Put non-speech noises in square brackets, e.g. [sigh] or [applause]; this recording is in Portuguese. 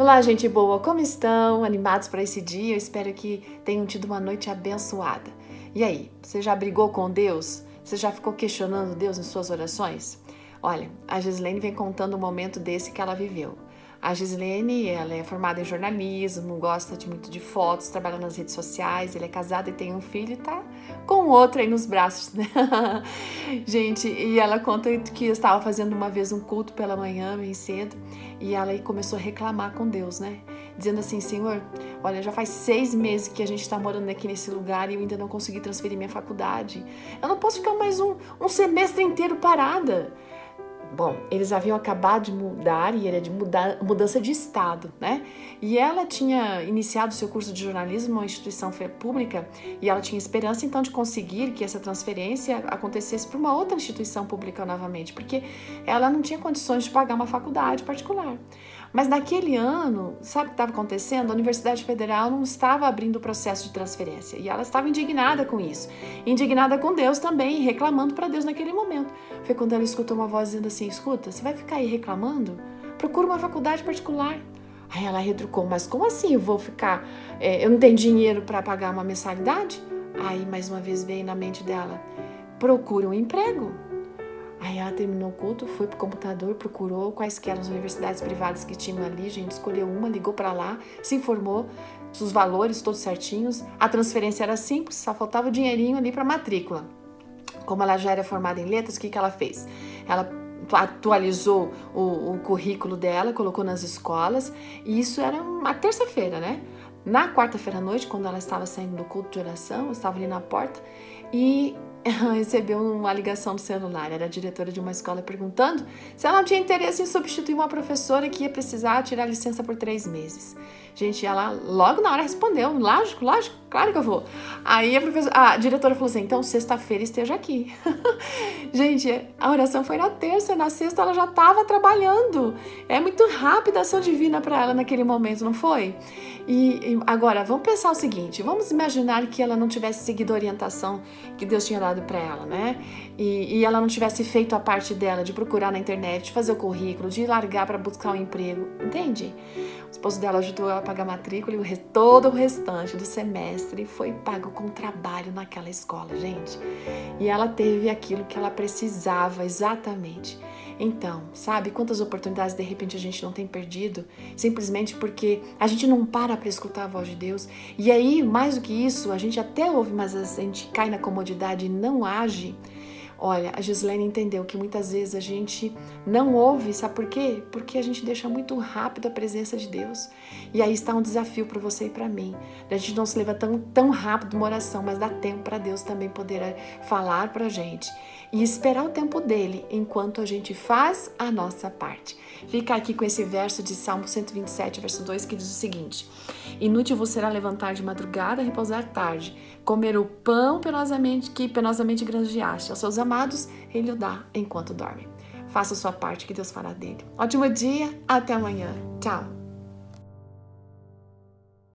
Olá, gente boa, como estão? Animados para esse dia? Eu espero que tenham tido uma noite abençoada. E aí, você já brigou com Deus? Você já ficou questionando Deus em suas orações? Olha, a Gislene vem contando um momento desse que ela viveu. A Gislene, ela é formada em jornalismo, gosta de muito de fotos, trabalha nas redes sociais, ele é casado e tem um filho e tá com outro aí nos braços, né? [laughs] Gente, e ela conta que estava fazendo uma vez um culto pela manhã, bem cedo, e ela aí começou a reclamar com Deus, né? Dizendo assim, Senhor, olha, já faz seis meses que a gente está morando aqui nesse lugar e eu ainda não consegui transferir minha faculdade. Eu não posso ficar mais um, um semestre inteiro parada. Bom, eles haviam acabado de mudar e era de mudar, mudança de estado, né? E ela tinha iniciado seu curso de jornalismo numa instituição pública e ela tinha esperança então de conseguir que essa transferência acontecesse para uma outra instituição pública novamente, porque ela não tinha condições de pagar uma faculdade particular. Mas naquele ano, sabe o que estava acontecendo? A Universidade Federal não estava abrindo o processo de transferência e ela estava indignada com isso, indignada com Deus também, reclamando para Deus naquele momento. Foi quando ela escutou uma voz dizendo assim: Escuta, você vai ficar aí reclamando? Procura uma faculdade particular. Aí ela retrucou: Mas como assim eu vou ficar? É, eu não tenho dinheiro para pagar uma mensalidade? Aí mais uma vez veio na mente dela: Procura um emprego. Aí ela terminou o culto, foi pro computador, procurou quais eram as universidades privadas que tinham ali, gente, escolheu uma, ligou para lá, se informou os valores todos certinhos. A transferência era simples, só faltava o dinheirinho ali para matrícula. Como ela já era formada em letras, o que, que ela fez? Ela atualizou o, o currículo dela, colocou nas escolas, e isso era uma terça-feira, né? Na quarta-feira à noite, quando ela estava saindo do culto de oração, eu estava ali na porta e recebeu uma ligação do celular. Era a diretora de uma escola perguntando se ela não tinha interesse em substituir uma professora que ia precisar tirar licença por três meses. Gente, ela logo na hora respondeu: lógico, lógico, claro que eu vou. Aí a, a diretora falou assim: então sexta-feira esteja aqui. [laughs] Gente, a oração foi na terça, na sexta ela já estava trabalhando. É muito rápida a ação divina para ela naquele momento, não foi? E, e, agora, vamos pensar o seguinte: vamos imaginar que ela não tivesse seguido a orientação que Deus tinha dado para ela, né? E, e, ela não tivesse feito a parte dela de procurar na internet, de fazer o currículo, de largar para buscar um emprego, entende? O esposo dela ajudou ela a pagar a matrícula e todo o restante do semestre foi pago com trabalho naquela escola, gente. E ela teve aquilo que ela precisava exatamente. Então, sabe quantas oportunidades de repente a gente não tem perdido simplesmente porque a gente não para para escutar a voz de Deus. E aí, mais do que isso, a gente até ouve, mas a gente cai na comodidade e não age. Olha, a Gislaine entendeu que muitas vezes a gente não ouve, sabe por quê? Porque a gente deixa muito rápido a presença de Deus. E aí está um desafio para você e para mim. A gente não se leva tão, tão rápido uma oração, mas dá tempo para Deus também poder eh, falar para a gente. E esperar o tempo dele enquanto a gente faz a nossa parte. Fica aqui com esse verso de Salmo 127, verso 2, que diz o seguinte: Inútil você será levantar de madrugada, repousar tarde, comer o pão penosamente que penosamente granjeaste. Aos seus amados, ele o dá enquanto dorme. Faça sua parte que Deus fará dele. Ótimo dia, até amanhã. Tchau.